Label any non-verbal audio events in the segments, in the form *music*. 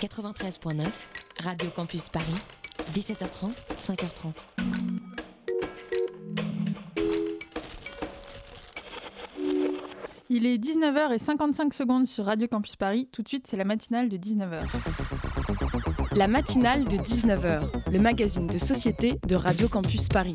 93.9, Radio Campus Paris, 17h30, 5h30. Il est 19h55 secondes sur Radio Campus Paris. Tout de suite, c'est la matinale de 19h. La matinale de 19h, le magazine de société de Radio Campus Paris.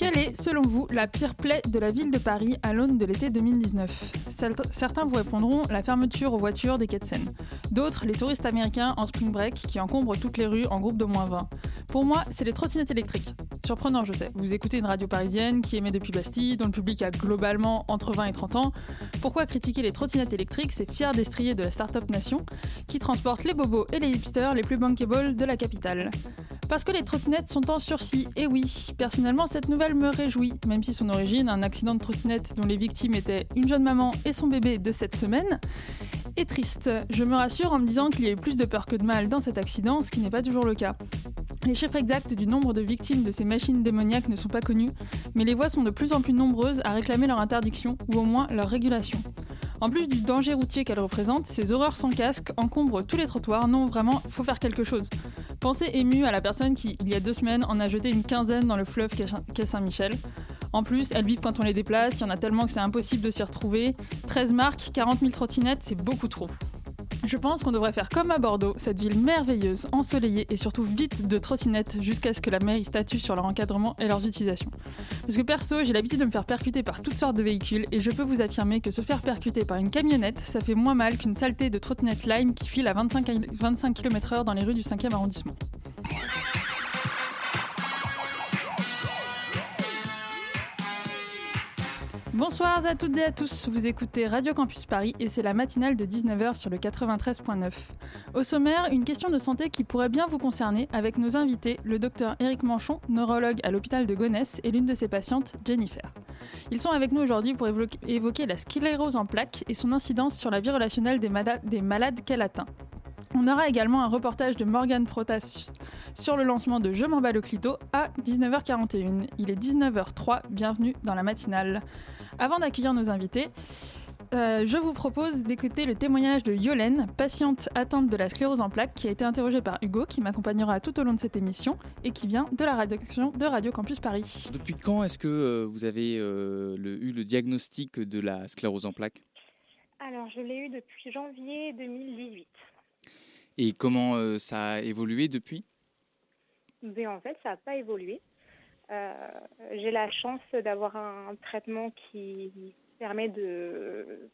Quelle est, selon vous, la pire plaie de la ville de Paris à l'aune de l'été 2019 Certains vous répondront la fermeture aux voitures des quais de Seine. D'autres, les touristes américains en spring break qui encombrent toutes les rues en groupe de moins 20. Pour moi, c'est les trottinettes électriques. Surprenant, je sais. Vous écoutez une radio parisienne qui émet depuis Bastille, dont le public a globalement entre 20 et 30 ans. Pourquoi critiquer les trottinettes électriques, ces fiers destriers de la start-up nation, qui transportent les bobos et les hipsters les plus bankable de la capitale Parce que les trottinettes sont en sursis, et oui, personnellement, cette nouvelle me réjouit, même si son origine, un accident de trottinette dont les victimes étaient une jeune maman et son bébé de cette semaine, est triste. Je me rassure en me disant qu'il y a eu plus de peur que de mal dans cet accident, ce qui n'est pas toujours le cas. Les chiffres exacts du nombre de victimes de ces machines démoniaques ne sont pas connus, mais les voix sont de plus en plus nombreuses à réclamer leur interdiction ou au moins leur régulation. En plus du danger routier qu'elles représentent, ces horreurs sans casque encombrent tous les trottoirs. Non, vraiment, faut faire quelque chose. Pensez ému à la personne qui, il y a deux semaines, en a jeté une quinzaine dans le fleuve qu'est Saint-Michel. En plus, elles vivent quand on les déplace, il y en a tellement que c'est impossible de s'y retrouver. 13 marques, 40 000 trottinettes, c'est beaucoup trop. Je pense qu'on devrait faire comme à Bordeaux, cette ville merveilleuse, ensoleillée et surtout vite de trottinettes jusqu'à ce que la mairie statue sur leur encadrement et leurs utilisations. Parce que perso, j'ai l'habitude de me faire percuter par toutes sortes de véhicules et je peux vous affirmer que se faire percuter par une camionnette, ça fait moins mal qu'une saleté de trottinette Lime qui file à 25, 25 km/h dans les rues du 5e arrondissement. Bonsoir à toutes et à tous, vous écoutez Radio Campus Paris et c'est la matinale de 19h sur le 93.9. Au sommaire, une question de santé qui pourrait bien vous concerner avec nos invités, le docteur Éric Manchon, neurologue à l'hôpital de Gonesse et l'une de ses patientes, Jennifer. Ils sont avec nous aujourd'hui pour évoquer la sclérose en plaques et son incidence sur la vie relationnelle des, des malades qu'elle atteint. On aura également un reportage de Morgane Protas sur le lancement de Je m'en bats le clito à 19h41. Il est 19h03, bienvenue dans la matinale. Avant d'accueillir nos invités, euh, je vous propose d'écouter le témoignage de Yolène, patiente atteinte de la sclérose en plaques, qui a été interrogée par Hugo, qui m'accompagnera tout au long de cette émission et qui vient de la rédaction de Radio Campus Paris. Depuis quand est-ce que euh, vous avez euh, eu le diagnostic de la sclérose en plaques? Alors, je l'ai eu depuis janvier 2018. Et comment euh, ça a évolué depuis? Mais En fait, ça n'a pas évolué. Euh, j'ai la chance d'avoir un traitement qui permet de,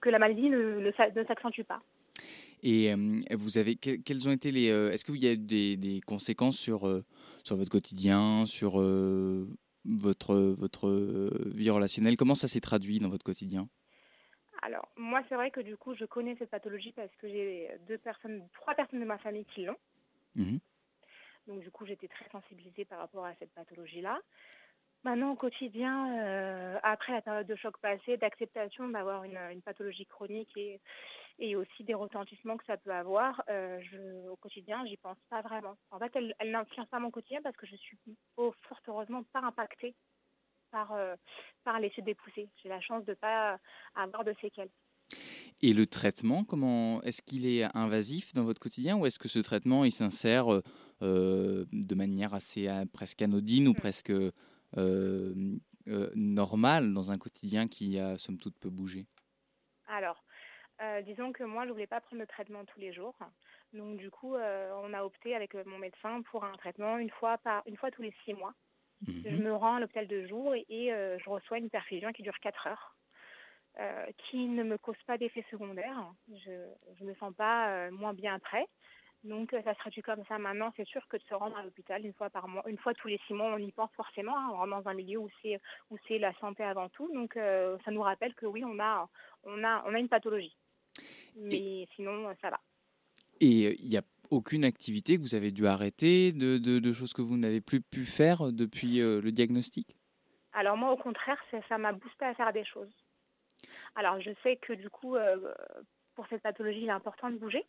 que la maladie ne, s'accentue pas. Et euh, vous avez quelles ont été les Est-ce qu'il y a eu des, conséquences sur sur votre quotidien, sur votre votre vie relationnelle? Comment ça s'est traduit dans votre quotidien? Alors, moi, c'est vrai que du coup, je connais cette pathologie parce que j'ai deux personnes, trois personnes de ma famille qui l'ont. Mhm. Donc, du coup, j'étais très sensibilisée par rapport à cette pathologie-là. Maintenant, au quotidien, euh, après la période de choc passé, d'acceptation d'avoir une, pathologie chronique et, et, aussi des retentissements que ça peut avoir, euh, je, au quotidien, j'y pense pas vraiment. En fait, elle, elle n'influence pas mon quotidien parce que je suis oh, fort heureusement pas impactée par, euh, par laisser dépousser. J'ai la chance de ne pas avoir de séquelles. Et le traitement, comment est-ce qu'il est invasif dans votre quotidien ou est-ce que ce traitement il s'insère euh, de manière assez euh, presque anodine ou hmm. presque normale dans un quotidien qui a somme toute peu bougé Alors, disons que moi je voulais pas prendre le traitement tous les jours, donc du coup on a opté avec mon médecin pour un traitement une fois par une fois tous les six mois. Je mhm. me rends à l'hôpital de jour et, euh, je reçois une perfusion qui dure 4 heures, euh, qui ne me cause pas d'effet secondaire. Je ne me sens pas euh, moins bien après. Donc ça se traduit comme ça. Maintenant, c'est sûr que de se rendre à l'hôpital une fois par mois, une fois tous les six mois, on y pense forcément. Hein. on rentre dans un milieu où c'est où c'est la santé avant tout. Donc ça nous rappelle que oui, on a on a on a une pathologie. Mais sinon, ça va. Et il y a aucune activité que vous avez dû arrêter, de, choses que vous n'avez plus pu faire depuis le diagnostic? Alors moi, au contraire, ça m'a boosté à faire des choses. Alors je sais que du coup, pour cette pathologie, il est important de bouger.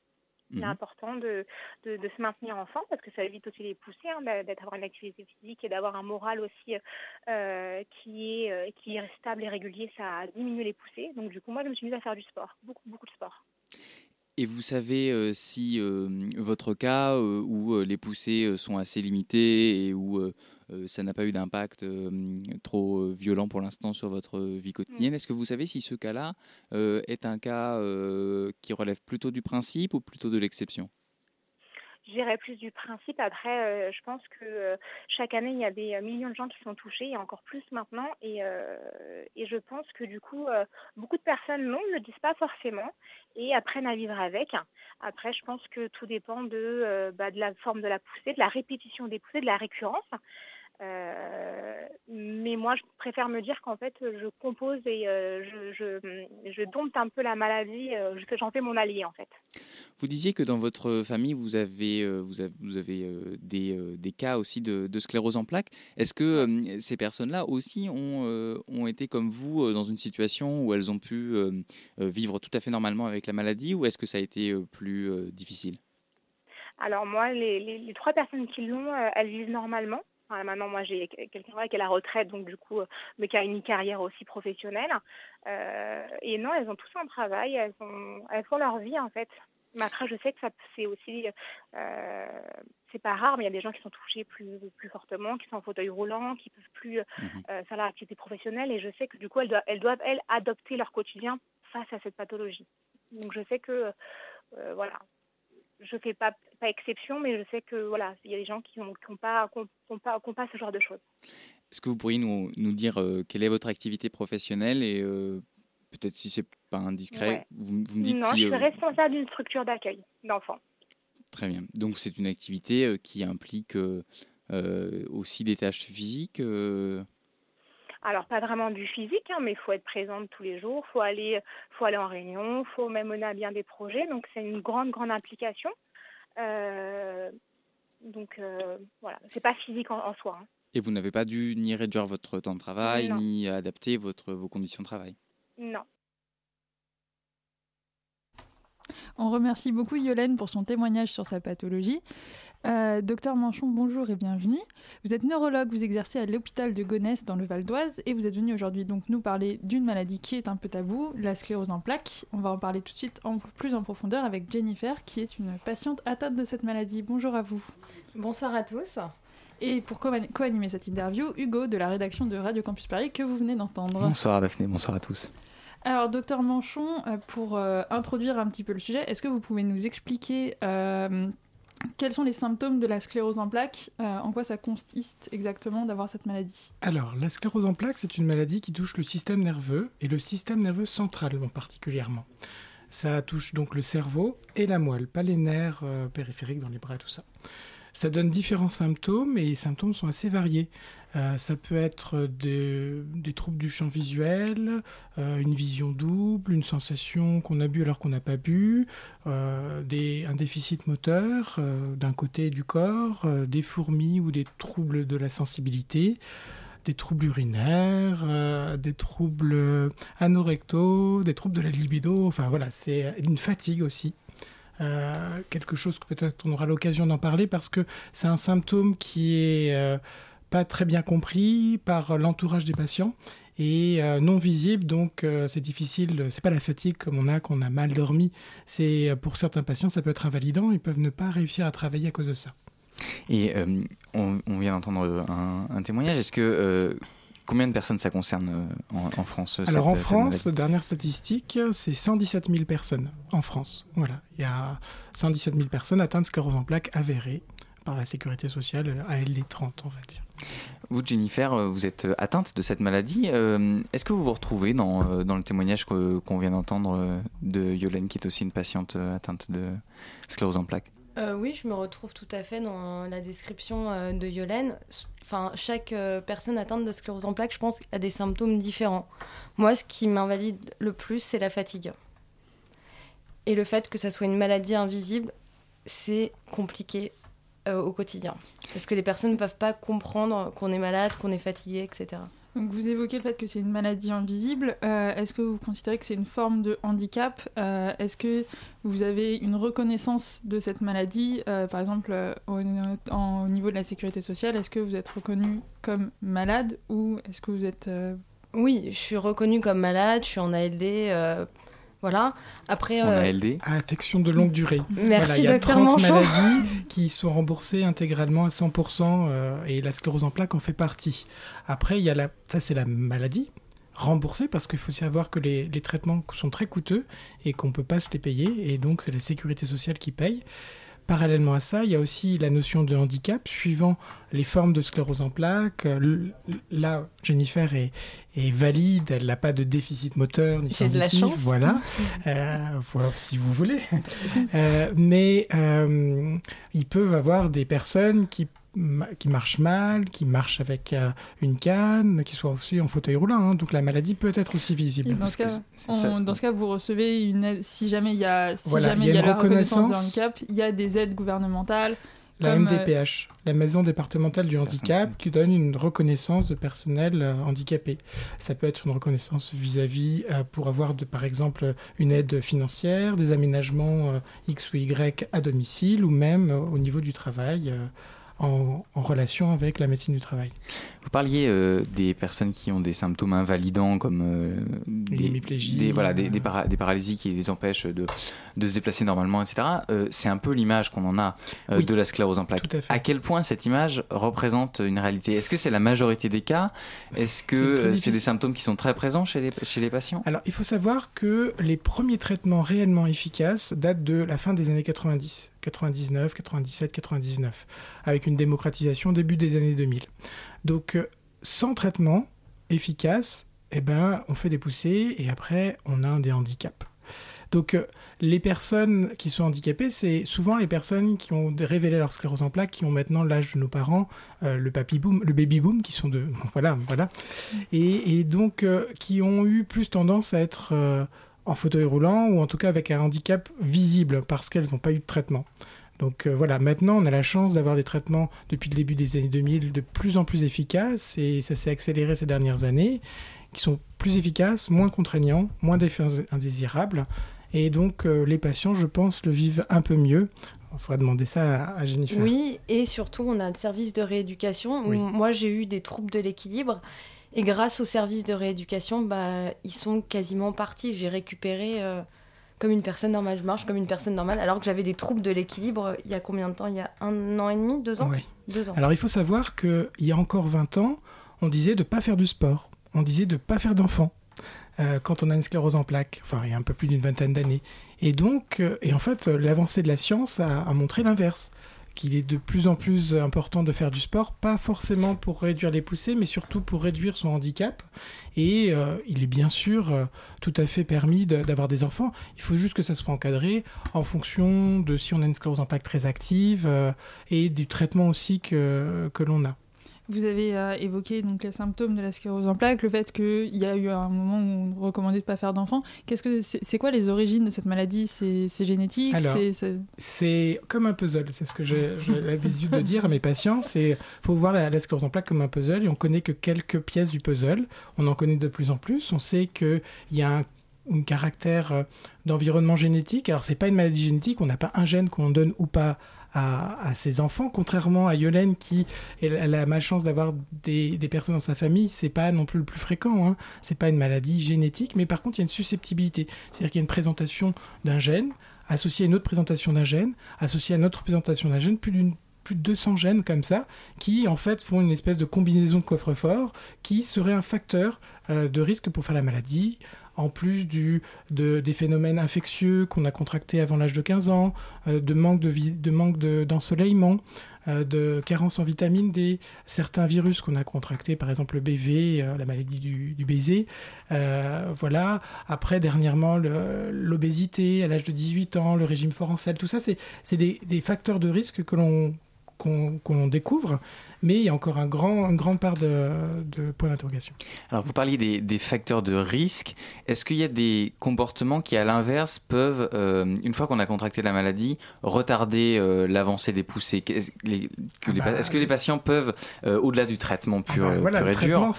Il est mhm. important de, se maintenir en forme parce que ça évite aussi les poussées, hein, d'avoir une activité physique et d'avoir un moral aussi euh, qui, est, euh, qui est stable et régulier. Ça diminue les poussées. Donc du coup, moi, je me suis mise à faire du sport, beaucoup, beaucoup de sport. Et vous savez euh, si euh, votre cas euh, où les poussées sont assez limitées et où ça n'a pas eu d'impact trop violent pour l'instant sur votre vie quotidienne, est-ce que vous savez si ce cas-là est un cas qui relève plutôt du principe ou plutôt de l'exception? J'irais plus du principe. Après, euh, je pense que euh, chaque année, il y a des euh, millions de gens qui sont touchés, et encore plus maintenant. Et, je pense que du coup, beaucoup de personnes non, ne le disent pas forcément et apprennent à vivre avec. Après, je pense que tout dépend de, bah, de la forme de la poussée, de la répétition des poussées, de la récurrence. Euh, mais moi, je préfère me dire qu'en fait, je compose et euh, je, je, dompte un peu la maladie, euh, que j'en fais mon allié en fait. Vous disiez que dans votre famille, vous avez, vous avez, vous avez des, des, cas aussi de, de, sclérose en plaques. Est-ce que ces personnes-là aussi ont, ont été comme vous dans une situation où elles ont pu vivre tout à fait normalement avec la maladie ou est-ce que ça a été plus difficile? Alors moi, les, les, trois personnes qui l'ont, elles vivent normalement maintenant, moi, j'ai quelqu'un qui est à la retraite, donc du coup, mais qui a une carrière aussi professionnelle. Euh, et non, elles ont tous un travail, elles, font leur vie, en fait. Mais après, je sais que ça, c'est aussi, euh, c'est pas rare, mais il y a des gens qui sont touchés plus, plus fortement, qui sont en fauteuil roulant, qui peuvent plus mhm. euh, faire leur activité professionnelle. Et je sais que du coup, elles doivent, elles, doivent, elles adopter leur quotidien face à cette pathologie. Donc je sais que, voilà, je fais pas, pas exception, mais je sais que voilà, il y a des gens qui n'ont pas, pas, pas, ce genre de choses. Est-ce que vous pourriez nous, nous dire euh, quelle est votre activité professionnelle et euh, peut-être si c'est pas indiscret, vous, me dites non, si, je suis euh, responsable d'une structure d'accueil d'enfants. Très bien. Donc c'est une activité qui implique aussi des tâches physiques alors pas vraiment du physique, hein, mais il faut être présente tous les jours, il faut aller, faut aller en réunion, il faut même mener à bien des projets. Donc c'est une grande, grande implication. Euh, donc euh, voilà, c'est pas physique en, soi. Hein. Et vous n'avez pas dû ni réduire votre temps de travail, ni adapter votre, vos conditions de travail? Non. On remercie beaucoup Yolène pour son témoignage sur sa pathologie. Euh, docteur Manchon, bonjour et bienvenue. Vous êtes neurologue, vous exercez à l'hôpital de Gonesse dans le Val d'Oise et vous êtes venu aujourd'hui donc nous parler d'une maladie qui est un peu tabou, la sclérose en plaques. On va en parler tout de suite en plus en profondeur avec Jennifer qui est une patiente atteinte de cette maladie. Bonjour à vous. Bonsoir à tous. Et pour co-animer cette interview, Hugo de la rédaction de Radio Campus Paris que vous venez d'entendre. Bonsoir Daphné, bonsoir à tous. Alors, docteur Manchon, euh, pour euh, introduire un petit peu le sujet, est-ce que vous pouvez nous expliquer quels sont les symptômes de la sclérose en plaques euh, En quoi ça consiste exactement d'avoir cette maladie? Alors, la sclérose en plaques, c'est une maladie qui touche le système nerveux et le système nerveux central en particulièrement. Ça touche donc le cerveau et la moelle, pas les nerfs euh, périphériques dans les bras tout ça. Ça donne différents symptômes et les symptômes sont assez variés. Euh, ça peut être des troubles du champ visuel, euh, une vision double, une sensation qu'on a bu alors qu'on n'a pas bu, euh, un déficit moteur d'un côté du corps, des fourmis ou des troubles de la sensibilité des troubles urinaires, des troubles anorectaux, des troubles de la libido, enfin voilà, c'est une fatigue aussi. Quelque chose que peut-être on aura l'occasion d'en parler parce que c'est un symptôme qui est pas très bien compris par l'entourage des patients et euh, non visible, donc euh, c'est difficile. C'est pas la fatigue comme on a, qu'on a mal dormi. C'est euh, pour certains patients, ça peut être invalidant. Ils peuvent ne pas réussir à travailler à cause de ça. Et on, vient d'entendre un, témoignage. Est-ce que combien de personnes ça concerne en, France Alors en France, dernière statistique, c'est 117 000 personnes en France. Voilà, il y a 117 000 personnes atteintes de sclérose en plaques avérées par la sécurité sociale à LD30, on va dire. Vous, Jennifer, euh, vous êtes atteinte de cette maladie. Euh, est-ce que vous vous retrouvez dans, euh, dans le témoignage qu'on vient d'entendre de Yolène, qui est aussi une patiente atteinte de sclérose en plaques? Oui, je me retrouve tout à fait dans la description de Yolène. Enfin, chaque personne atteinte de sclérose en plaques, je pense, a des symptômes différents. Moi, ce qui m'invalide le plus, c'est la fatigue. Et le fait que ça soit une maladie invisible, c'est compliqué au quotidien. Parce que les personnes ne peuvent pas comprendre qu'on est malade, qu'on est fatigué, etc. Donc vous évoquez le fait que c'est une maladie invisible. Euh, est-ce que vous considérez que c'est une forme de handicap? Euh, Est-ce que vous avez une reconnaissance de cette maladie? Euh, Par exemple, au, au, niveau de la sécurité sociale, est-ce que vous êtes reconnu comme malade ou est-ce que vous êtes... Oui, je suis reconnue comme malade, je suis en ALD voilà. Après, on a LD. Affection de longue durée. Merci, Il y a docteur 30 maladies qui sont remboursées intégralement à 100% et la sclérose en plaques en fait partie. Après, il y a la... ça c'est la maladie remboursée parce qu'il faut savoir que les, les, traitements sont très coûteux et qu'on ne peut pas se les payer et donc c'est la sécurité sociale qui paye. Parallèlement à ça, il y a aussi la notion de handicap suivant les formes de sclérose en plaques. Là, Jennifer est, est valide, elle n'a pas de déficit moteur ni sensitif, voilà, *laughs* euh, voilà si vous voulez. euh, mais euh, ils peuvent avoir des personnes qui qui marche mal, qui marche avec euh, une canne, qui soit aussi en fauteuil roulant. Hein. donc la maladie peut être aussi visible. Dans ce, cas, dans ce, cas, vous recevez une aide, si jamais il y a, si jamais il y a, la reconnaissance de handicap, il y a des aides gouvernementales. La MDPH, euh, la Maison départementale du handicap, qui donne une reconnaissance de personnel euh, handicapé. Ça peut être une reconnaissance vis-à-vis pour avoir, de, par exemple, une aide financière, des aménagements X ou Y à domicile, ou même au niveau du travail en, relation avec la médecine du travail. Vous parliez euh, des personnes qui ont des symptômes invalidants comme euh, des, des, voilà, des, des, paralysies qui les empêchent de, de se déplacer normalement, etc. Euh, c'est un peu l'image qu'on en a de la sclérose en plaques. À, quel point cette image représente une réalité? Est-ce que c'est la majorité des cas? Est-ce que c'est des symptômes qui sont très présents chez les, chez les patients? Alors, il faut savoir que les premiers traitements réellement efficaces datent de la fin des années 90. 99, 97, 99, avec une démocratisation début des années 2000. Donc, euh, sans traitement efficace, eh ben, on fait des poussées et après, on a des handicaps. Donc, euh, les personnes qui sont handicapées, c'est souvent les personnes qui ont révélé leur sclérose en plaques, qui ont maintenant l'âge de nos parents, euh, le, papy boom, le baby boom, qui sont de. *laughs* Voilà, voilà. Et donc, qui ont eu plus tendance à être en fauteuil roulant ou en tout cas avec un handicap visible parce qu'elles n'ont pas eu de traitement. Donc euh, voilà, maintenant on a la chance d'avoir des traitements depuis le début des années 2000 de plus en plus efficaces et ça s'est accéléré ces dernières années, qui sont plus efficaces, moins contraignants, moins d'effets indésirables. Et donc euh, les patients, je pense, le vivent un peu mieux. Il faudra demander ça à, Jennifer. Oui, et surtout on a le service de rééducation. Moi j'ai eu des troubles de l'équilibre et grâce au service de rééducation, bah, ils sont quasiment partis. J'ai récupéré euh, comme une personne normale. Je marche comme une personne normale, alors que j'avais des troubles de l'équilibre il y a combien de temps? Il y a un an et demi, deux ans? Oui. Deux ans. Alors il faut savoir qu'il y a encore 20 ans, on disait de ne pas faire du sport. On disait de ne pas faire d'enfants. Euh, quand on a une sclérose en plaques, enfin il y a un peu plus d'une vingtaine d'années. Et donc, euh, et en fait, l'avancée de la science a, a montré l'inverse qu'il est de plus en plus important de faire du sport, pas forcément pour réduire les poussées, mais surtout pour réduire son handicap. Et euh, il est bien sûr euh, tout à fait permis d'avoir des enfants. Il faut juste que ça soit encadré en fonction de si on a une sclérose en plaques très active euh, et du traitement aussi que, que l'on a. Vous avez euh, évoqué donc les symptômes de la sclérose en plaques, le fait qu'il y a eu un moment où on recommandait de ne pas faire d'enfants. Qu'est-ce que c'est, quoi les origines de cette maladie? C'est, génétique? C'est, comme un puzzle. C'est ce que j'ai, *laughs* l'habitude de dire à mes patients. C'est faut voir la, sclérose en plaques comme un puzzle et on connaît que quelques pièces du puzzle. On en connaît de plus en plus. On sait qu'il y a un un caractère euh, d'environnement génétique. Alors, c'est pas une maladie génétique, on n'a pas un gène qu'on donne ou pas à, ses enfants, contrairement à Yolène qui elle, a malchance d'avoir des, personnes dans sa famille, c'est pas non plus le plus fréquent, hein. c'est pas une maladie génétique, mais par contre il y a une susceptibilité, c'est-à-dire qu'il y a une présentation d'un gène associé à une autre présentation d'un gène, associé à une autre présentation d'un gène, plus d'une plus de 200 gènes comme ça, qui en fait font une espèce de combinaison de coffre-fort qui serait un facteur euh, de risque pour faire la maladie, en plus du, des phénomènes infectieux qu'on a contractés avant l'âge de 15 ans, euh, de manque d'ensoleillement, de, de, euh, de carence en vitamine D, certains virus qu'on a contractés, par exemple le BV, euh, la maladie du, baiser. voilà. Après, dernièrement, l'obésité à l'âge de 18 ans, le régime sel, tout ça, c'est des, des facteurs de risque que l'on qu'on découvre mais il y a encore un grand, une grande part de, points d'interrogation. Alors, vous parliez des, facteurs de risque. Est-ce qu'il y a des comportements qui, à l'inverse, peuvent, euh, une fois qu'on a contracté la maladie, retarder euh, l'avancée des poussées? Est-ce que, ah bah, est que, les patients peuvent, euh, au-delà du traitement ah pur, bah, et dur,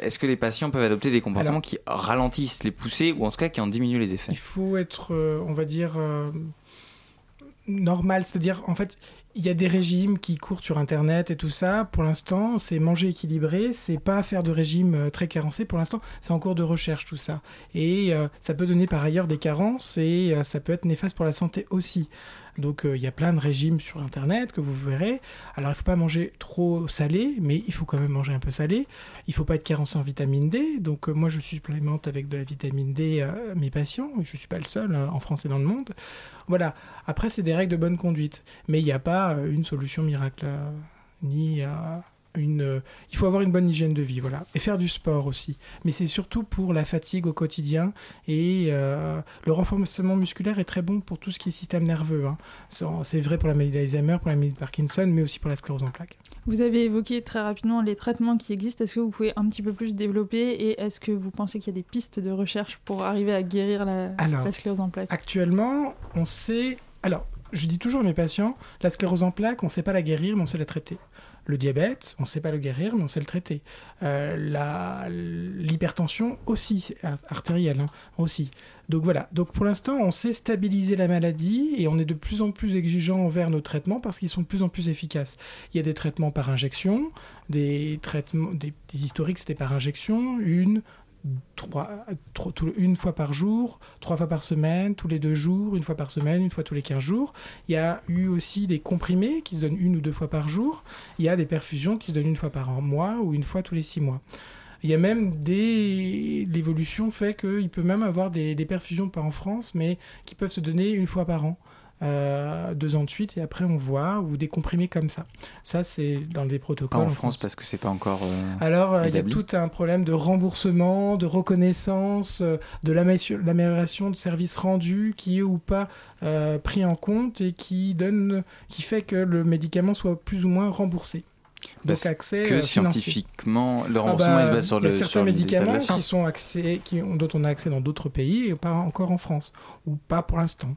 est-ce que les patients peuvent adopter des comportements qui ralentissent les poussées ou en tout cas qui en diminuent les effets? Il faut être, on va dire, normal, c'est-à-dire, en fait, il y a des régimes qui courent sur Internet et tout ça. Pour l'instant, c'est manger équilibré, c'est pas faire de régime euh, très carencé. Pour l'instant, c'est en cours de recherche tout ça. Et euh, ça peut donner par ailleurs des carences et euh, ça peut être néfaste pour la santé aussi. Donc il y a plein de régimes sur Internet que vous verrez. Alors il ne faut pas manger trop salé, mais il faut quand même manger un peu salé. Il ne faut pas être carencé en vitamine D. Donc moi je supplémente avec de la vitamine D mes patients. Je ne suis pas le seul en France et dans le monde. Voilà. Après, c'est des règles de bonne conduite. Mais il n'y a pas euh, une solution miracle, euh, ni euh, une. il faut avoir une bonne hygiène de vie, voilà. Et faire du sport aussi. Mais c'est surtout pour la fatigue au quotidien. Et le renforcement musculaire est très bon pour tout ce qui est système nerveux. Hein. C'est vrai pour la maladie d'Alzheimer, pour la maladie de Parkinson, mais aussi pour la sclérose en plaques. Vous avez évoqué très rapidement les traitements qui existent. Est-ce que vous pouvez un petit peu plus développer et est-ce que vous pensez qu'il y a des pistes de recherche pour arriver à guérir la, la sclérose en plaques? Actuellement, on sait. Alors, je dis toujours à mes patients, la sclérose en plaques, on ne sait pas la guérir, mais on sait la traiter. Le diabète, on ne sait pas le guérir, mais on sait le traiter. Euh, l'hypertension aussi, artérielle hein, aussi. Donc voilà. Donc pour l'instant, on sait stabiliser la maladie et on est de plus en plus exigeant envers nos traitements parce qu'ils sont de plus en plus efficaces. Il y a des traitements par injection, des traitements, des, des historiques c'était par injection, une, trois, une fois par jour, trois fois par semaine, tous les deux jours, une fois par semaine, une fois tous les quinze jours. Il y a eu aussi des comprimés qui se donnent une ou deux fois par jour. Il y a des perfusions qui se donnent une fois par mois ou une fois tous les six mois. Il y a même des. L'évolution fait qu'il peut même avoir des, des perfusions pas en France, mais qui peuvent se donner une fois par an. Euh, deux ans de suite et après on voit ou des comprimés comme ça. Ça c'est dans des protocoles. Pas en, France, parce que c'est pas encore. Euh, Alors euh, il y a tout un problème de remboursement, de reconnaissance, de l'amélioration de services rendus qui est ou pas pris en compte et qui donne, qui fait que le médicament soit plus ou moins remboursé. Donc accès que scientifiquement, le ah remboursement bah, il se base sur le. Il y a certains médicaments qui sont accès, qui, dont on a accès dans d'autres pays et pas encore en France ou pas pour l'instant.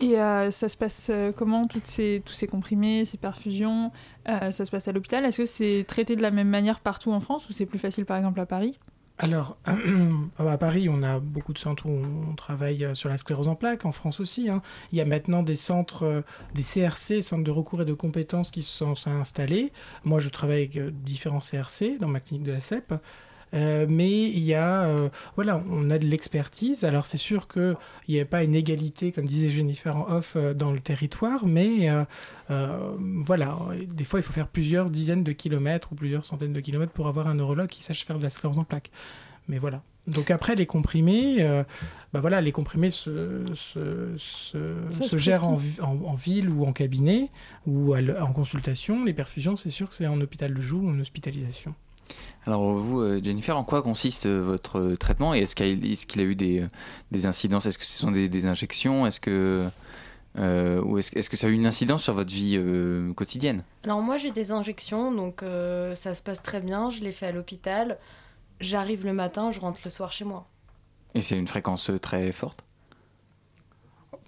Et euh, ça se passe euh, comment, ces, tous ces comprimés, ces perfusions euh, Ça se passe à l'hôpital? Est-ce que c'est traité de la même manière partout en France ou c'est plus facile par exemple à Paris? Alors, *clears throat* à Paris, on a beaucoup de centres où on travaille sur la sclérose en plaques, en France aussi. Hein. Il y a maintenant des centres, des CRC, centres de recours et de compétences, qui sont installés. Moi, je travaille avec différents CRC dans ma clinique de la CEP. Euh, mais il y a, euh, voilà, on a de l'expertise. Alors c'est sûr qu'il n'y a pas une égalité, comme disait Jennifer en off, euh, dans le territoire, mais voilà, des fois il faut faire plusieurs dizaines de kilomètres ou plusieurs centaines de kilomètres pour avoir un neurologue qui sache faire de la sclérose en plaques. Mais voilà. Donc après les comprimés, bah voilà, les comprimés se, se, se, gèrent en, en, ville ou en cabinet ou en consultation. Les perfusions, c'est sûr que c'est en hôpital de jour ou en hospitalisation. Alors vous, euh, Jennifer, en quoi consiste euh, votre euh, traitement et est-ce qu'il a, eu des, incidences? Est-ce que ce sont des, injections? Est-ce que ou est-ce, que ça a eu une incidence sur votre vie quotidienne? Alors moi j'ai des injections, donc ça se passe très bien. Je les fais à l'hôpital. J'arrive le matin, je rentre le soir chez moi. Et c'est une fréquence très forte?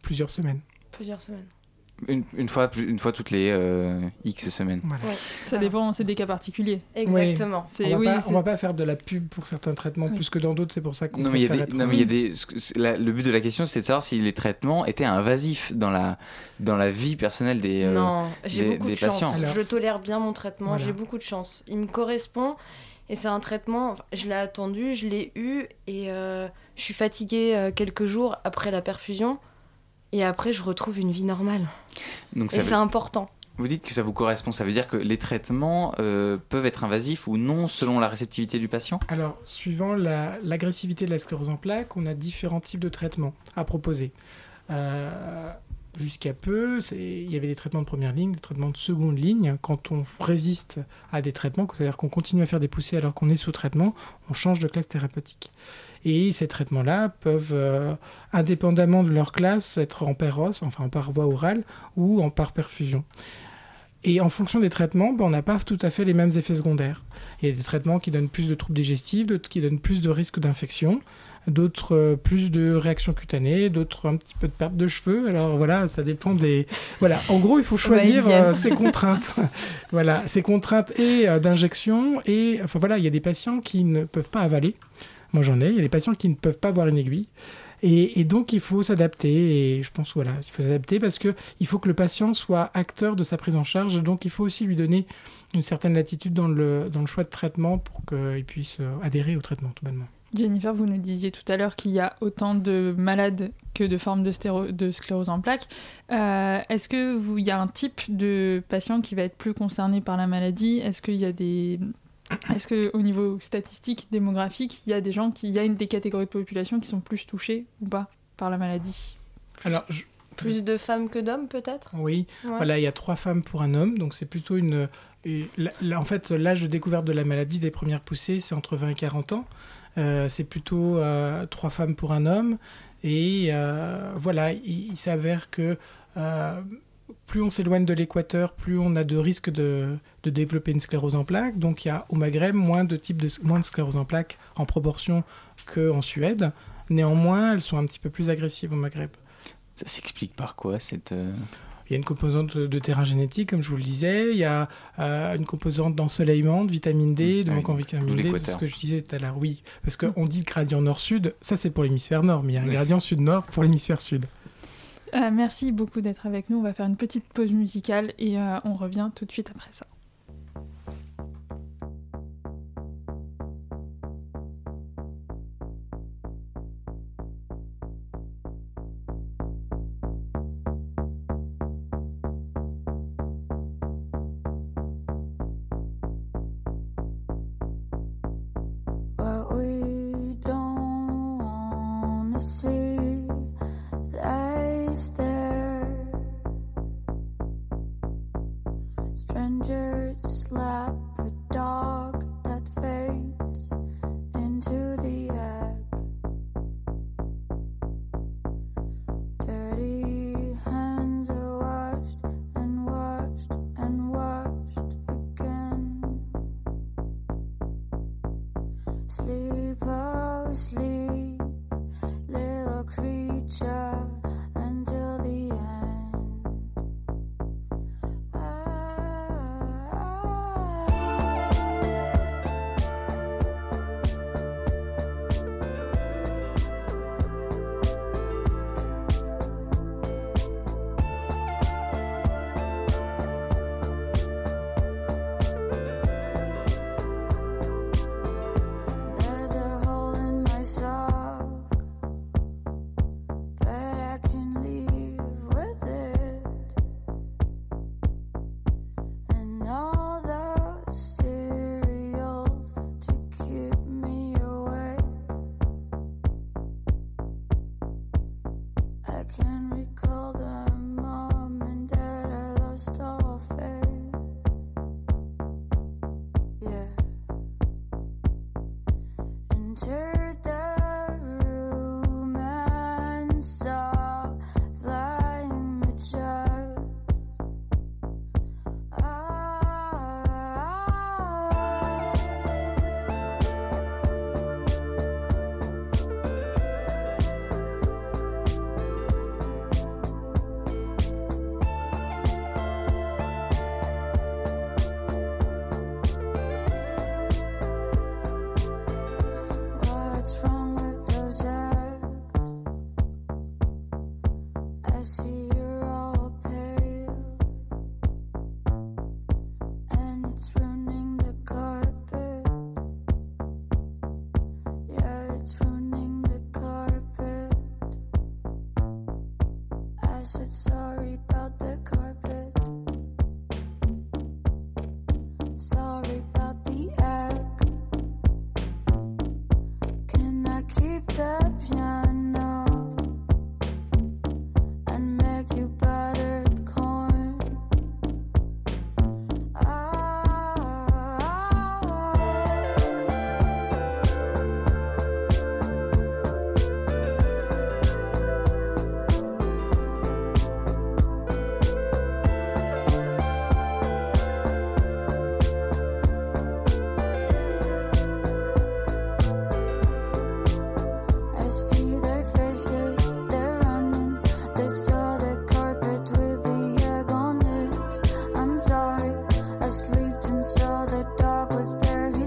Plusieurs semaines. Plusieurs semaines. Une, fois, une fois toutes les euh, X semaines. ça dépend, c'est des cas particuliers. Exactement. On ne va, va, pas faire de la pub pour certains traitements plus que dans d'autres, c'est pour ça qu'on non, mais il y a des, non, mais il y a des, Le but de la question, c'est de savoir si les traitements étaient invasifs dans la, dans la vie personnelle des, euh, non, j'ai beaucoup de Chance. je tolère bien mon traitement, j'ai beaucoup de chance. Il me correspond et c'est un traitement, je l'ai attendu, je l'ai eu et euh, je suis fatiguée quelques jours après la perfusion et après je retrouve une vie normale. Donc et c'est important. Vous dites que ça vous correspond, ça veut dire que les traitements euh, peuvent être invasifs ou non selon la réceptivité du patient? Alors, suivant l'agressivité de la sclérose en plaques, on a différents types de traitements à proposer. Euh, jusqu'à peu, il y avait des traitements de première ligne, des traitements de seconde ligne. Quand on résiste à des traitements, c'est-à-dire qu'on continue à faire des poussées alors qu'on est sous traitement, on change de classe thérapeutique. Et ces traitements-là peuvent, euh, indépendamment de leur classe, être en pair enfin en par voie orale ou en par perfusion. Et en fonction des traitements, ben, on n'a pas tout à fait les mêmes effets secondaires. Il y a des traitements qui donnent plus de troubles digestifs, d'autres qui donnent plus de risques d'infection, d'autres euh, plus de réactions cutanées, d'autres un petit peu de perte de cheveux. Alors voilà, ça dépend des. Voilà, en gros, il faut choisir euh, ses contraintes. *laughs* voilà, ses contraintes et euh, d'injection. Et enfin voilà, il y a des patients qui ne peuvent pas avaler. Moi j'en ai. Il y a des patients qui ne peuvent pas avoir une aiguille. Et, donc il faut s'adapter, et je pense voilà, il faut s'adapter parce que il faut que le patient soit acteur de sa prise en charge, donc il faut aussi lui donner une certaine latitude dans le, dans le choix de traitement pour qu'il puisse euh, adhérer au traitement tout bonnement. Jennifer, vous nous disiez tout à l'heure qu'il y a autant de malades que de formes de, de sclérose en plaques. Euh, est-ce qu'il y a un type de patient qui va être plus concerné par la maladie? Est-ce qu'il y a des est-ce qu'au niveau statistique, démographique, il y a des gens qui, il y a une des catégories de population qui sont plus touchées ou pas par la maladie? Alors, plus de femmes que d'hommes peut-être? Oui, voilà, il y a trois femmes pour un homme, donc c'est plutôt une. en fait, l'âge de découverte de la maladie des premières poussées, c'est entre 20 et 40 ans. Euh, c'est plutôt euh, trois femmes pour un homme. Et euh, voilà, il, il s'avère que plus on s'éloigne de l'équateur, plus on a de risques de, développer une sclérose en plaques. Donc il y a au Maghreb moins de types de, moins de sclérose en plaques en proportion qu'en Suède. Néanmoins, elles sont un petit peu plus agressives au Maghreb. Ça s'explique par quoi cette... Euh, il y a une composante de terrain génétique, comme je vous le disais. Il y a euh, une composante d'ensoleillement, de vitamine D, de manque en vitamine D. C'est ce que je disais tout à l'heure. Oui, parce qu'on dit gradient nord-sud. Ça, c'est pour l'hémisphère nord, mais il y a un gradient sud-nord pour l'hémisphère sud. Euh, merci beaucoup d'être avec nous. On va faire une petite pause musicale et euh, on revient tout de suite après ça. sleep, oh sleep.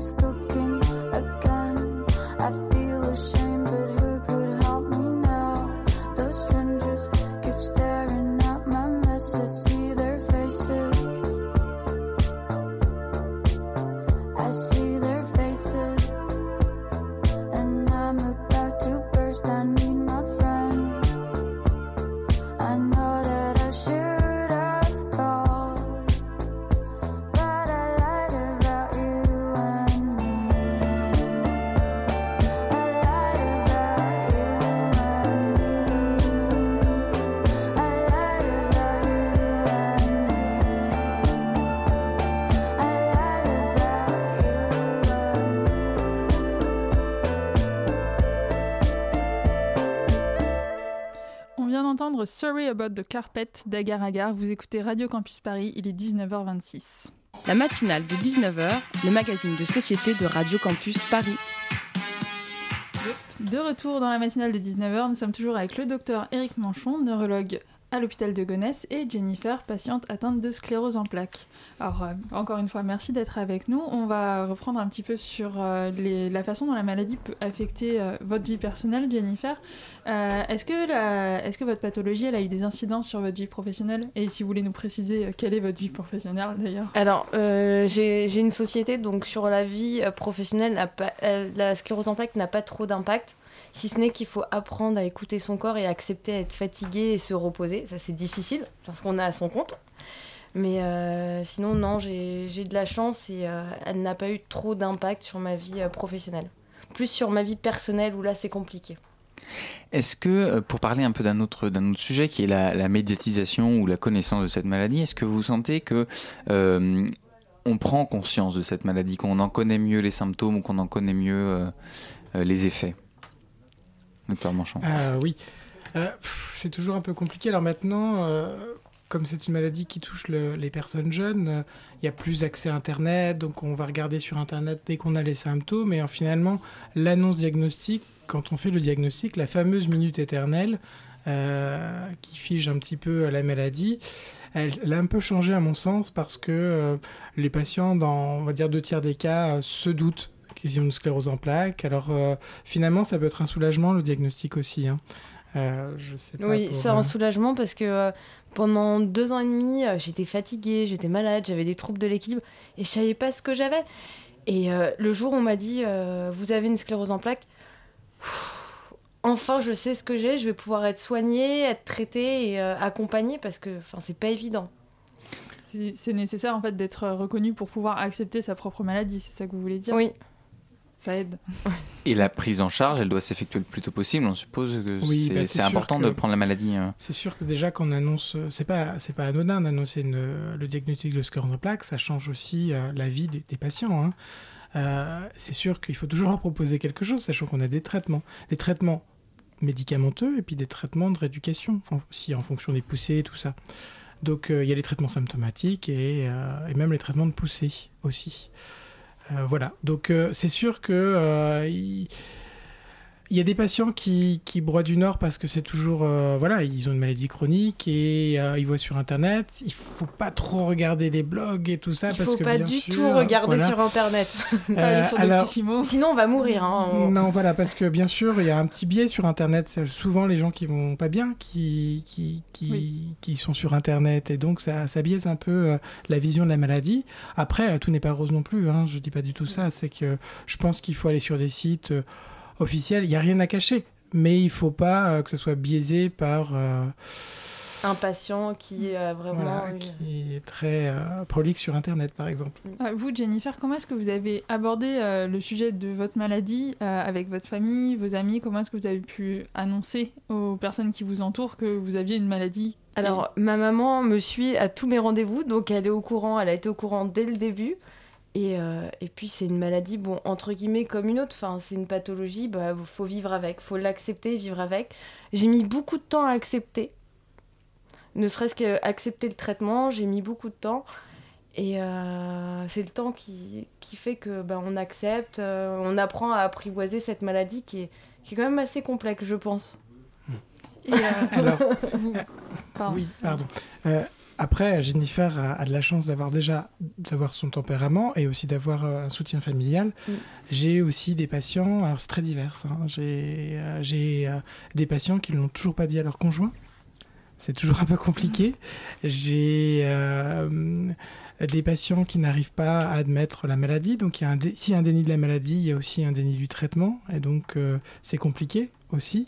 just Sorry About the Carpet d'Agar Agar. Vous écoutez Radio Campus Paris, il est 19h26. La matinale de 19h, le magazine de société de Radio Campus Paris. De retour dans la matinale de 19h, nous sommes toujours avec le docteur Éric Manchon, neurologue à l'hôpital de Gonesse et Jennifer, patiente atteinte de sclérose en plaques. Alors, euh, encore une fois, merci d'être avec nous. On va reprendre un petit peu sur euh, la façon dont la maladie peut affecter euh, votre vie personnelle, Jennifer. est-ce, que votre pathologie a eu des incidences sur votre vie professionnelle? Et si vous voulez nous préciser quelle est votre vie professionnelle d'ailleurs? Alors, j'ai, j'ai une société, donc sur la vie professionnelle, la sclérose en plaques n'a pas trop d'impact si ce n'est qu'il faut apprendre à écouter son corps et accepter à être fatigué et se reposer. Ça, c'est difficile parce qu'on a à son compte. Mais euh, sinon, non, j'ai de la chance et euh, elle n'a pas eu trop d'impact sur ma vie euh, professionnelle. Plus sur ma vie personnelle où là, c'est compliqué. Est-ce que, pour parler un peu d'un autre, autre sujet qui est la, médiatisation ou la connaissance de cette maladie, est-ce que vous sentez que on prend conscience de cette maladie, qu'on en connaît mieux les symptômes ou qu'on en connaît mieux les effets? Ah oui. Euh, c'est toujours un peu compliqué. Alors maintenant, euh, comme c'est une maladie qui touche les personnes jeunes, euh, il y a plus accès à Internet, donc on va regarder sur Internet dès qu'on a les symptômes. Et finalement, l'annonce diagnostique, quand on fait le diagnostic, la fameuse minute éternelle qui fige un petit peu la maladie, elle, a un peu changé à mon sens parce que les patients, dans on va dire deux tiers des cas, se doutent qu'ils ont une sclérose en plaques. Alors euh, finalement, ça peut être un soulagement, le diagnostic aussi. Hein. Euh, je sais pas oui, c'est un euh, soulagement parce que pendant deux ans et demi, j'étais fatiguée, j'étais malade, j'avais des troubles de l'équilibre et je savais pas ce que j'avais. Et le jour où on m'a dit vous avez une sclérose en plaques, enfin je sais ce que j'ai, je vais pouvoir être soignée, être traitée et accompagnée parce que enfin c'est pas évident. C'est nécessaire en fait d'être reconnu pour pouvoir accepter sa propre maladie, c'est ça que vous voulez dire? Oui ça aide. *laughs* Et la prise en charge, elle doit s'effectuer le plus tôt possible. On suppose que oui, c'est bah, important de prendre la maladie. Hein. C'est sûr que déjà qu'on annonce, c'est pas c'est pas anodin d'annoncer le diagnostic de sclérose en plaques, ça change aussi euh, la vie des, patients. Hein. Euh, c'est sûr qu'il faut toujours proposer quelque chose, sachant qu'on a des traitements, des traitements médicamenteux et puis des traitements de rééducation, aussi en fonction des poussées et tout ça. Donc euh, il y a les traitements symptomatiques et, et même les traitements de poussées aussi. Euh, voilà, donc euh, c'est sûr que euh, il y a des patients qui, qui broient du nord parce que c'est toujours euh, voilà ils ont une maladie chronique et euh, ils voient sur internet. Il faut pas trop regarder les blogs et tout ça il parce faut que pas du tout regarder sur internet. *laughs* Euh, sinon on va mourir hein. non voilà parce que bien sûr il y a un petit biais sur internet. C'est souvent les gens qui vont pas bien qui qui qui, qui sont sur internet et donc ça, ça biaise un peu la vision de la maladie. Après tout n'est pas rose non plus hein, je dis pas du tout ça. C'est que je pense qu'il faut aller sur des sites officiel, il n'y a rien à cacher. Mais il ne faut pas euh, que ce soit biaisé par... Euh, un patient qui est euh, vraiment... qui est très prolixe sur Internet, par exemple. Vous, Jennifer, comment est-ce que vous avez abordé le sujet de votre maladie avec votre famille, vos amis? Comment est-ce que vous avez pu annoncer aux personnes qui vous entourent que vous aviez une maladie? Alors, ma maman me suit à tous mes rendez-vous, donc elle est au courant, elle a été au courant dès le début. Et, euh, et, puis c'est une maladie, bon, entre guillemets, comme une autre. Enfin, c'est une pathologie, bah, faut vivre avec, faut l'accepter, vivre avec. J'ai mis beaucoup de temps à accepter. Ne serait-ce qu'accepter le traitement, j'ai mis beaucoup de temps. Et euh, c'est le temps qui, qui, fait que bah, on accepte, euh, on apprend à apprivoiser cette maladie qui est, qui est quand même assez complexe, je pense. *laughs* Alors, oui, pardon. Après, Jennifer a, de la chance d'avoir déjà d'avoir son tempérament et aussi d'avoir euh, un soutien familial. Mm. J'ai aussi des patients, alors c'est très divers. Hein. j'ai euh, euh, des patients qui ne l'ont toujours pas dit à leur conjoint. C'est toujours un peu compliqué. J'ai des patients qui n'arrivent pas à admettre la maladie. Donc, il y a un s'il y a un déni de la maladie, il y a aussi un déni du traitement. Et donc, c'est compliqué aussi.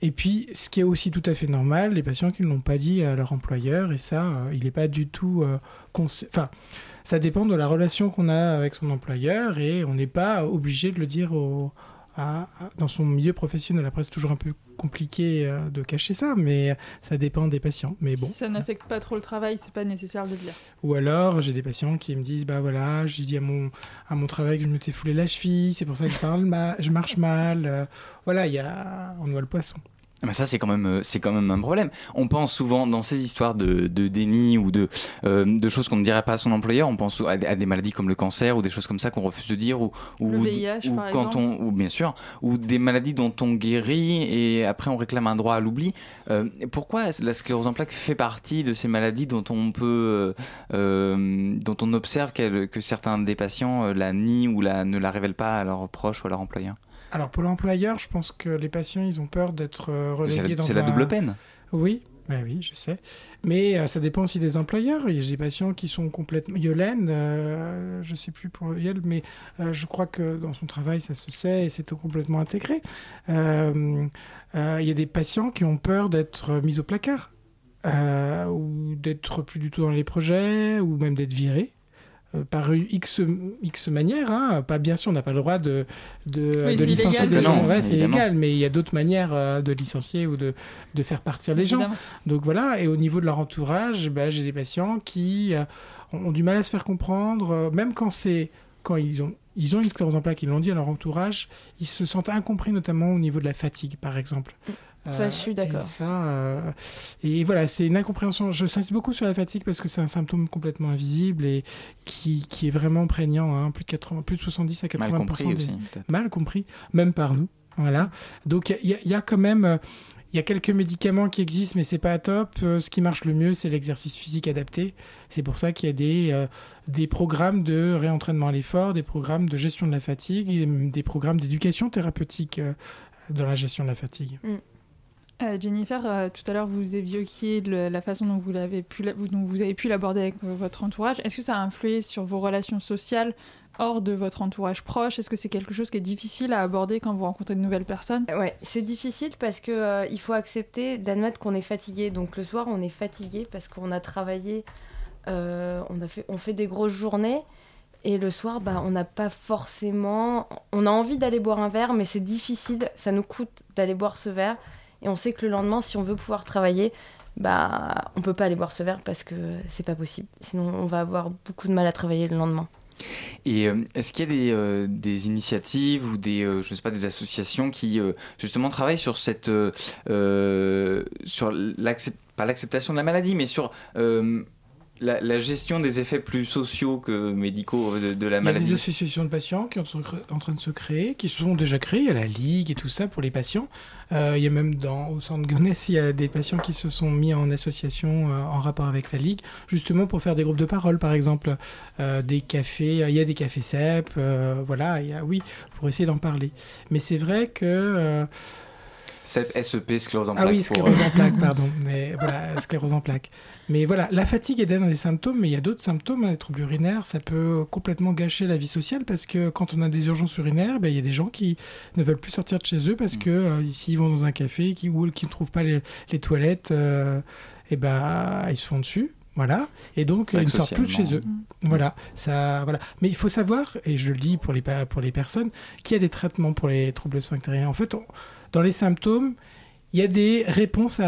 Et puis, ce qui est aussi tout à fait normal, les patients qui ne l'ont pas dit à leur employeur, et ça, euh, il n'est pas du tout... Euh, enfin, ça dépend de la relation qu'on a avec son employeur, et on n'est pas obligé de le dire au, dans son milieu professionnel. Après, c'est toujours un peu compliqué euh, de cacher ça, mais ça dépend des patients. Mais bon. Si ça n'affecte pas trop le travail, c'est pas nécessaire de le dire. Ou alors, j'ai des patients qui me disent, bah voilà, j'ai dit à mon, à mon travail que je m'étais foulé la cheville, c'est pour ça que je parle je marche mal. Euh, voilà, il y a, on voit le poisson. Mais ça, c'est quand même, euh, c'est quand même un problème. On pense souvent dans ces histoires de, de déni ou de, euh, de choses qu'on ne dirait pas à son employeur. On pense à, des maladies comme le cancer ou des choses comme ça qu'on refuse de dire ou, ou, le VIH, ou par quand exemple. on, ou bien sûr, ou des maladies dont on guérit et après on réclame un droit à l'oubli. Euh, pourquoi la sclérose en plaques fait partie de ces maladies dont on peut, euh, dont on observe que certains des patients la nient ou la, ne la révèlent pas à leurs proches ou à leur employeur? Alors pour l'employeur, je pense que les patients, ils ont peur d'être euh, relégués dans C'est la double peine. Oui, ben oui, je sais. Mais euh, ça dépend aussi des employeurs. Il y a des patients qui sont complètement... Yolène, euh, je ne sais plus pour Yel, mais euh, je crois que dans son travail, ça se sait et c'est complètement intégré. Il y a des patients qui ont peur d'être mis au placard. ou d'être plus du tout dans les projets, ou même d'être virés. Euh, par X, X manière. Hein. Pas bien sûr, on n'a pas le droit de, de, Oui, de licencier illégal, des gens. Ouais, c'est illégal, mais il y a d'autres manières euh, de licencier ou de, de faire partir les gens. Donc voilà, et au niveau de leur entourage, bah, j'ai des patients qui euh, ont, ont du mal à se faire comprendre, même quand c'est quand ils ont ils ont une sclérose en plaques, ils l'ont dit à leur entourage, ils se sentent incompris notamment au niveau de la fatigue, par exemple. Ça, je suis d'accord. Et, euh, et voilà, c'est une incompréhension. Je s'insiste beaucoup sur la fatigue parce que c'est un symptôme complètement invisible et qui, qui est vraiment prégnant. hein. Plus, de 80, plus de 70 à 80 Mal compris des- aussi. Mal compris, même par nous. Voilà. Donc il y, a- il y a quand même. euh, Il y a quelques médicaments qui existent, mais c'est pas top. Euh, ce qui marche le mieux, c'est l'exercice physique adapté. C'est pour ça qu'il y a des, euh, des programmes de réentraînement à l'effort, des programmes de gestion de la fatigue, et même des programmes d'éducation thérapeutique euh, dans la gestion de la fatigue. Euh, Jennifer, euh, tout à l'heure, vous évoquiez la façon dont vous, l'avez pu, dont vous avez pu l'aborder avec euh, votre entourage. Est-ce que ça a influé sur vos relations sociales hors de votre entourage proche? Est-ce que c'est quelque chose qui est difficile à aborder quand vous rencontrez de nouvelles personnes? Ouais, c'est difficile parce que euh, il faut accepter d'admettre qu'on est fatigué. Donc le soir, on est fatigué parce qu'on a travaillé, on a fait, on fait des grosses journées. Et le soir, bah, on n'a pas forcément. On a envie d'aller boire un verre, mais c'est difficile. Ça nous coûte d'aller boire ce verre. Et on sait que le lendemain, si on veut pouvoir travailler, bah, on peut pas aller boire ce verre parce que c'est pas possible. Sinon, on va avoir beaucoup de mal à travailler le lendemain. Et euh, est-ce qu'il y a des, euh, des initiatives ou des, euh, je sais pas, des associations qui euh, justement travaillent sur cette, sur pas l'acceptation de la maladie, mais sur la, la gestion des effets plus sociaux que médicaux de, de la Il y a des maladie associations de patients qui sont en train de se créer, qui se sont déjà créées. Il y a la Ligue et tout ça pour les patients. Euh, il y a même dans, au centre Gonesse, il y a des patients qui se sont mis en association euh, en rapport avec la Ligue, justement pour faire des groupes de parole, par exemple. Euh, des cafés, il y a des cafés CEP, euh, voilà, il y a, oui, pour essayer d'en parler. Mais c'est vrai que... euh, SEP, SEP, sclérose en ah plaques. oui, pour- sclérose en plaques, pardon. *laughs* Mais voilà, sclérose en plaques. Mais voilà, la fatigue est un des symptômes, mais il y a d'autres symptômes. hein, Les troubles urinaires, ça peut complètement gâcher la vie sociale parce que quand on a des urgences urinaires, ben, il y a des gens qui ne veulent plus sortir de chez eux parce que euh, s'ils vont dans un café qui, ou qui ne trouvent pas les, les toilettes, euh, et ben, ils se font dessus. Voilà. Et donc, ils ne sortent plus de chez eux. socialement- Voilà, ça, voilà. Mais il faut savoir, et je le dis pour les, pour les personnes, qu'il y a des traitements pour les troubles sphinctériens. En fait, on- dans les symptômes, il y a des réponses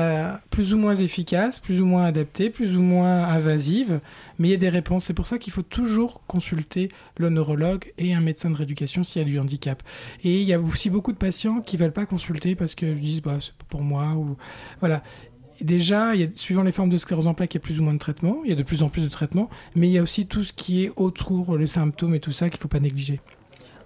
plus ou moins efficaces, plus ou moins adaptées, plus ou moins invasives, mais il y a des réponses. C'est pour ça qu'il faut toujours consulter le neurologue et un médecin de rééducation s'il y a du handicap. Et il y a aussi beaucoup de patients qui veulent pas consulter parce qu'ils disent bah, c'est pas pour moi voilà. Déjà, suivant les formes de sclérose en plaques, il y a plus ou moins de traitements, il y a de plus en plus de traitements, mais il y a aussi tout ce qui est autour, le symptôme et tout ça qu'il ne faut pas négliger.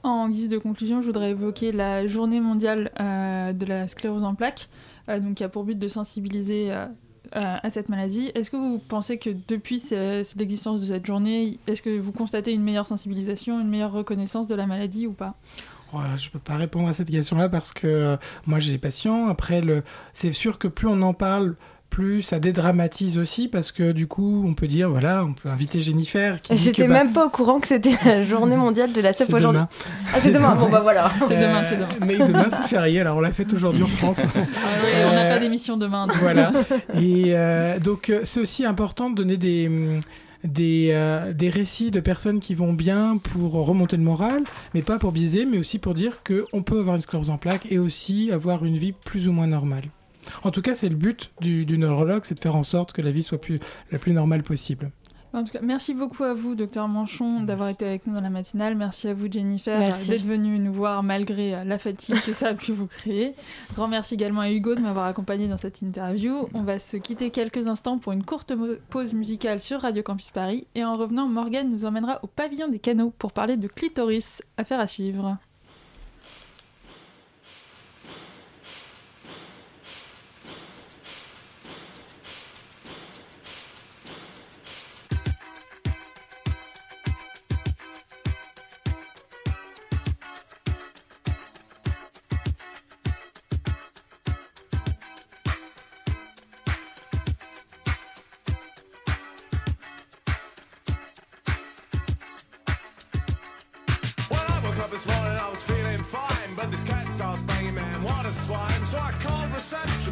En guise de conclusion, je voudrais évoquer la journée mondiale euh, de la sclérose en plaques, euh, donc qui a pour but de sensibiliser euh, à cette maladie. Est-ce que vous pensez que depuis ce- l'existence de cette journée, est-ce que vous constatez une meilleure sensibilisation, une meilleure reconnaissance de la maladie ou pas? Voilà, je ne peux pas répondre à cette question-là parce que moi j'ai des patients. Après, c'est sûr que plus on en parle, plus ça dédramatise aussi parce que du coup, on peut dire, voilà, on peut inviter Jennifer. qui J'étais bah, même pas au courant que c'était la journée mondiale de la c'est CEP aujourd'hui. demain. Ah, c'est demain. Bon, bah voilà. C'est demain, Euh, c'est demain. Mais demain, c'est férié, alors on l'a fait aujourd'hui en France. Ah oui, On n'a pas d'émission demain. donc Voilà. Et euh, donc, euh, c'est aussi important de donner des, hum, des, euh, des récits de personnes qui vont bien pour remonter le moral, mais pas pour biaiser, mais aussi pour dire qu'on peut avoir une sclérose en plaques et aussi avoir une vie plus ou moins normale. En tout cas, c'est le but du, du neurologue, c'est de faire en sorte que la vie soit plus, la plus normale possible. En tout cas, merci beaucoup à vous, docteur Manchon, d'avoir été avec nous dans la matinale. Merci à vous, Jennifer, d'être venue nous voir malgré euh, la fatigue que ça a pu vous créer. Grand merci également à Hugo de m'avoir accompagné dans cette interview. On va se quitter quelques instants pour une courte pause musicale sur Radio Campus Paris. Et en revenant, Morgane nous emmènera au pavillon des canaux pour parler de clitoris. Affaire à suivre.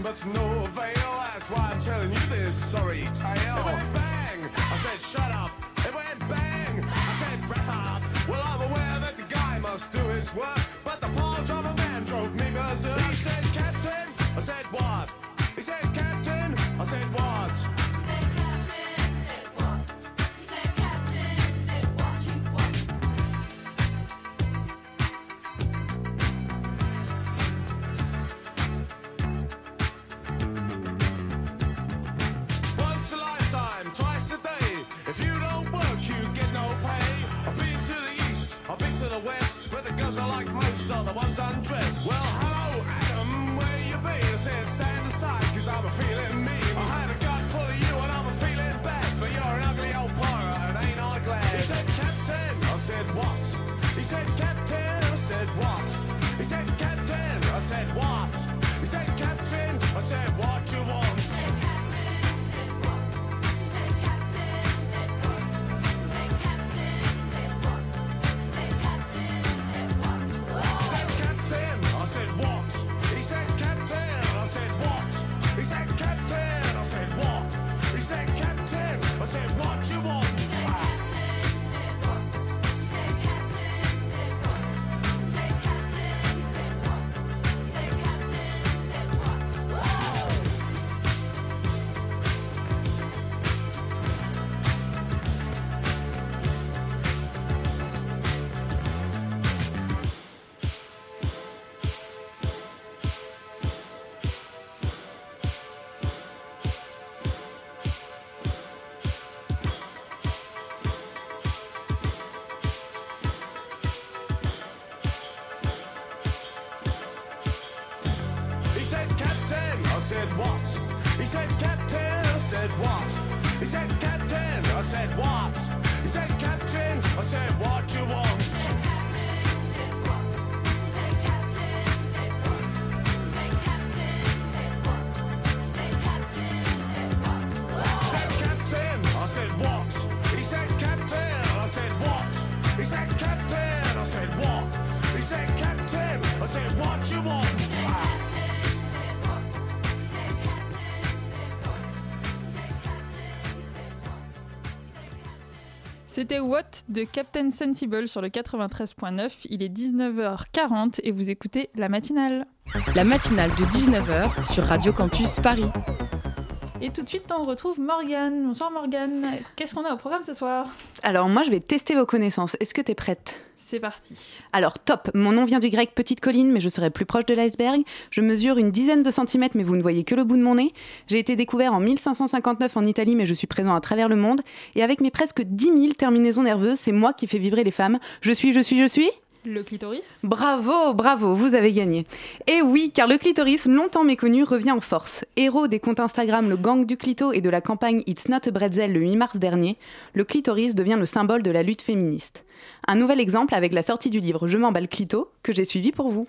But no avail. That's why I'm telling you this sorry tale. It went bang. I said shut up. It went bang. I said wrap up. Well, I'm aware that the guy must do his work, He said, Captain. I said, what? Said what? He said captain, I said what? He said captain, I said what? He said captain, I said what you want? C'était What de Captain Sensible sur le 93.9. Il est 19h40 et vous écoutez la matinale. La matinale de 19h sur Radio Campus Paris. Et tout de suite, on retrouve Morgane. Bonsoir Morgane. Qu'est-ce qu'on a au programme ce soir? Alors moi, je vais tester vos connaissances. Est-ce que tu es prête? C'est parti. Alors top, mon nom vient du grec petite colline, mais je serai plus proche de l'iceberg. Je mesure une dizaine de centimètres, mais vous ne voyez que le bout de mon nez. J'ai été découvert en 1559 en Italie, mais je suis présent à travers le monde. Et avec mes presque 10 000 terminaisons nerveuses, c'est moi qui fais vibrer les femmes. Je suis, je suis, je suis le clitoris Bravo, bravo, vous avez gagné. Et oui, car le clitoris, longtemps méconnu, revient en force. Héros des comptes Instagram Le Gang du Clito et de la campagne It's Not a Bretzel le 8 mars dernier, le clitoris devient le symbole de la lutte féministe. Un nouvel exemple avec la sortie du livre Je m'emballe clito, que j'ai suivi pour vous.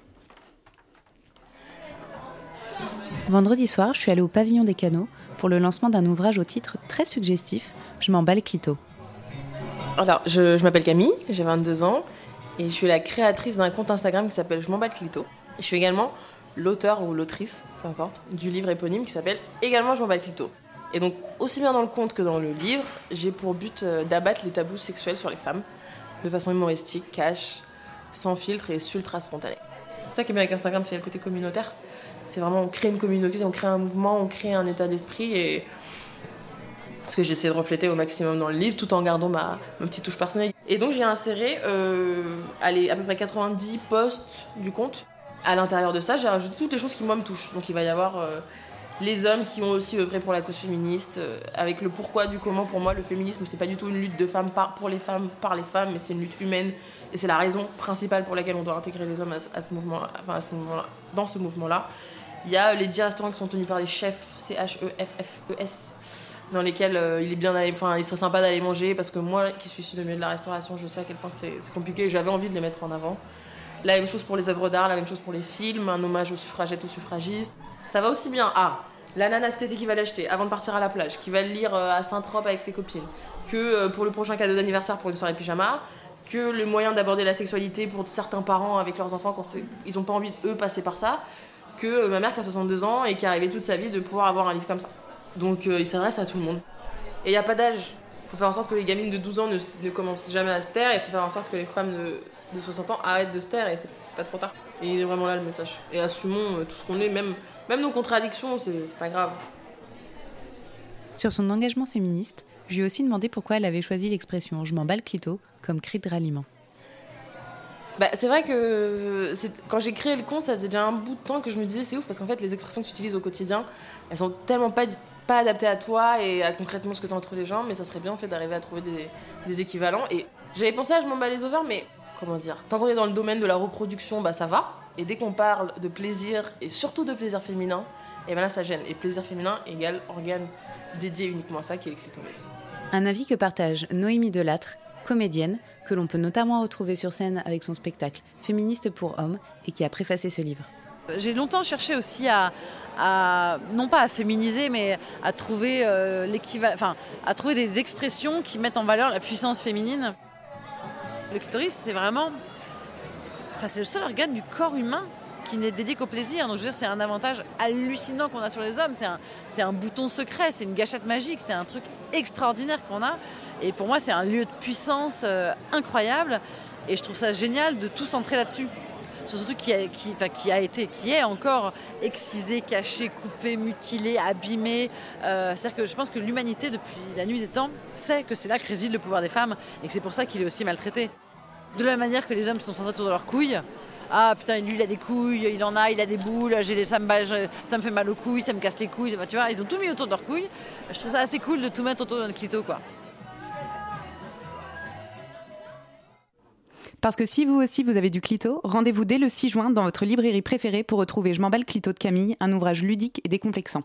Vendredi soir, je suis allée au pavillon des canaux pour le lancement d'un ouvrage au titre très suggestif Je m'emballe clito. Alors, je, je m'appelle Camille, j'ai 22 ans. Et je suis la créatrice d'un compte Instagram qui s'appelle Je m'en bats le clito. je suis également l'auteur ou l'autrice, peu importe, du livre éponyme qui s'appelle également Je m'en bats le clito. Et donc, aussi bien dans le conte que dans le livre, j'ai pour but euh, d'abattre les tabous sexuels sur les femmes de façon humoristique, cash, sans filtre et ultra spontanée. C'est ça qui est bien avec Instagram, c'est le côté communautaire. C'est vraiment, on crée une communauté, on crée un mouvement, on crée un état d'esprit et ce que j'essaie de refléter au maximum dans le livre, tout en gardant ma, petite touche personnelle. Et donc j'ai inséré euh, à peu près 90 posts du compte. À l'intérieur de ça, j'ai rajouté toutes les choses qui moi me touchent. Donc il va y avoir euh, les hommes qui ont aussi œuvré pour la cause féministe, euh, avec le pourquoi du comment. Pour moi, le féminisme, c'est pas du tout une lutte de femmes par, pour les femmes, par les femmes, mais c'est une lutte humaine. Et c'est la raison principale pour laquelle on doit intégrer les hommes à, ce mouvement, enfin à ce moment dans ce mouvement-là. Il y a les 10 restaurants qui sont tenus par des chefs, C-H-E-F-F-E-S, dans lesquels euh, il est bien enfin, il serait sympa d'aller manger parce que moi qui suis issu du milieu de la restauration, je sais à quel point c'est compliqué. J'avais envie de les mettre en avant. La même chose pour les œuvres d'art, la même chose pour les films, un hommage aux suffragettes, aux suffragistes. Ça va aussi bien à la nana qui va l'acheter avant de partir à la plage, qui va le lire euh, à Saint-Trope avec ses copines, que euh, pour le prochain cadeau d'anniversaire pour une soirée pyjama, que le moyen d'aborder la sexualité pour certains parents avec leurs enfants quand ils n'ont pas envie, eux, passer par ça, que ma mère qui a 62 ans et qui a rêvé toute sa vie de pouvoir avoir un livre comme ça. Donc il s'adresse à tout le monde. Et il n'y a pas d'âge. Il faut faire en sorte que les gamines de 12 ans ne, ne commencent jamais à se taire et il faut faire en sorte que les femmes de, de 60 ans arrêtent de se taire et c'est pas trop tard. Et il est vraiment là le message. Et assumons euh, tout ce qu'on est, même, même nos contradictions, c'est pas grave. Sur son engagement féministe, je lui ai aussi demandé pourquoi elle avait choisi l'expression je m'en bats le clito comme cri de ralliement. Bah, c'est vrai que quand j'ai créé le compte, ça faisait déjà un bout de temps que je me disais c'est ouf parce qu'en fait les expressions que tu utilises au quotidien, elles sont tellement pas, pas adaptées à toi et à concrètement ce que tu as entre les gens, mais ça serait bien en fait d'arriver à trouver des, des équivalents. Et j'avais pensé à je m'en bats les ovaires, mais comment dire, tant qu'on est dans le domaine de la reproduction, bah ça va. Et dès qu'on parle de plaisir et surtout de plaisir féminin, et ben là ça gêne. Et plaisir féminin égale organe dédié uniquement à ça qui est le clitoris. Un avis que partage Noémie Delattre, comédienne, que l'on peut notamment retrouver sur scène avec son spectacle Féministe pour hommes et qui a préfacé ce livre. J'ai longtemps cherché aussi à, non pas à féminiser, mais à trouver, euh, enfin, à trouver des expressions qui mettent en valeur la puissance féminine. Le clitoris, c'est vraiment, enfin, c'est le seul organe du corps humain qui n'est dédié qu'au plaisir. Donc je veux dire, c'est un avantage hallucinant qu'on a sur les hommes. C'est un, c'est un bouton secret, c'est une gâchette magique, c'est un truc extraordinaire qu'on a. Et pour moi, c'est un lieu de puissance euh, incroyable. Et je trouve ça génial de tout centrer là-dessus. Surtout qui a, qui, a été, qui est encore excisé, caché, coupé, mutilé, abîmé. Euh, c'est-à-dire que je pense que l'humanité, depuis la nuit des temps, sait que c'est là que réside le pouvoir des femmes et que c'est pour ça qu'il est aussi maltraité. De la même manière que les hommes sont centrés autour de leurs couilles, ah putain, lui il a des couilles, il en a, il a des boules, j'ai des, ça, me, ça me fait mal aux couilles, ça me casse les couilles, tu vois, ils ont tout mis autour de leurs couilles. Je trouve ça assez cool de tout mettre autour de clito, quoi. Parce que si vous aussi vous avez du clito, rendez-vous dès le 6 juin dans votre librairie préférée pour retrouver Je m'en bats le clito de Camille, un ouvrage ludique et décomplexant.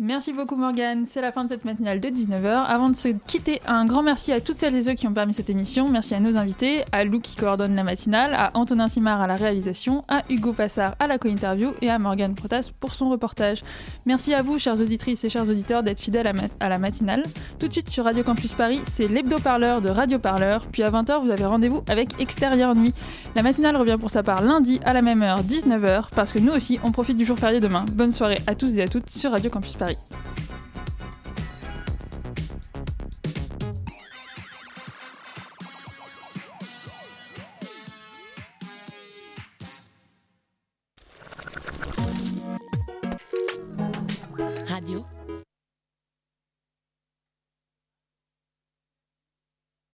Merci beaucoup Morgane, c'est la fin de cette matinale de 19h. Avant de se quitter, un grand merci à toutes celles et ceux qui ont permis cette émission. Merci à nos invités, à Lou qui coordonne la matinale, à Antonin Simard à la réalisation, à Hugo Passard à la co-interview et à Morgane Protas pour son reportage. Merci à vous, chères auditrices et chers auditeurs, d'être fidèles à, la matinale. Tout de suite sur Radio Campus Paris, c'est l'hebdo-parleur de Radio Parleur. Puis à 20h, vous avez rendez-vous avec Extérieur Nuit. La matinale revient pour sa part lundi à la même heure, 19h, parce que nous aussi, on profite du jour férié demain. Bonne soirée à tous et à toutes sur Radio Campus Paris. ださい。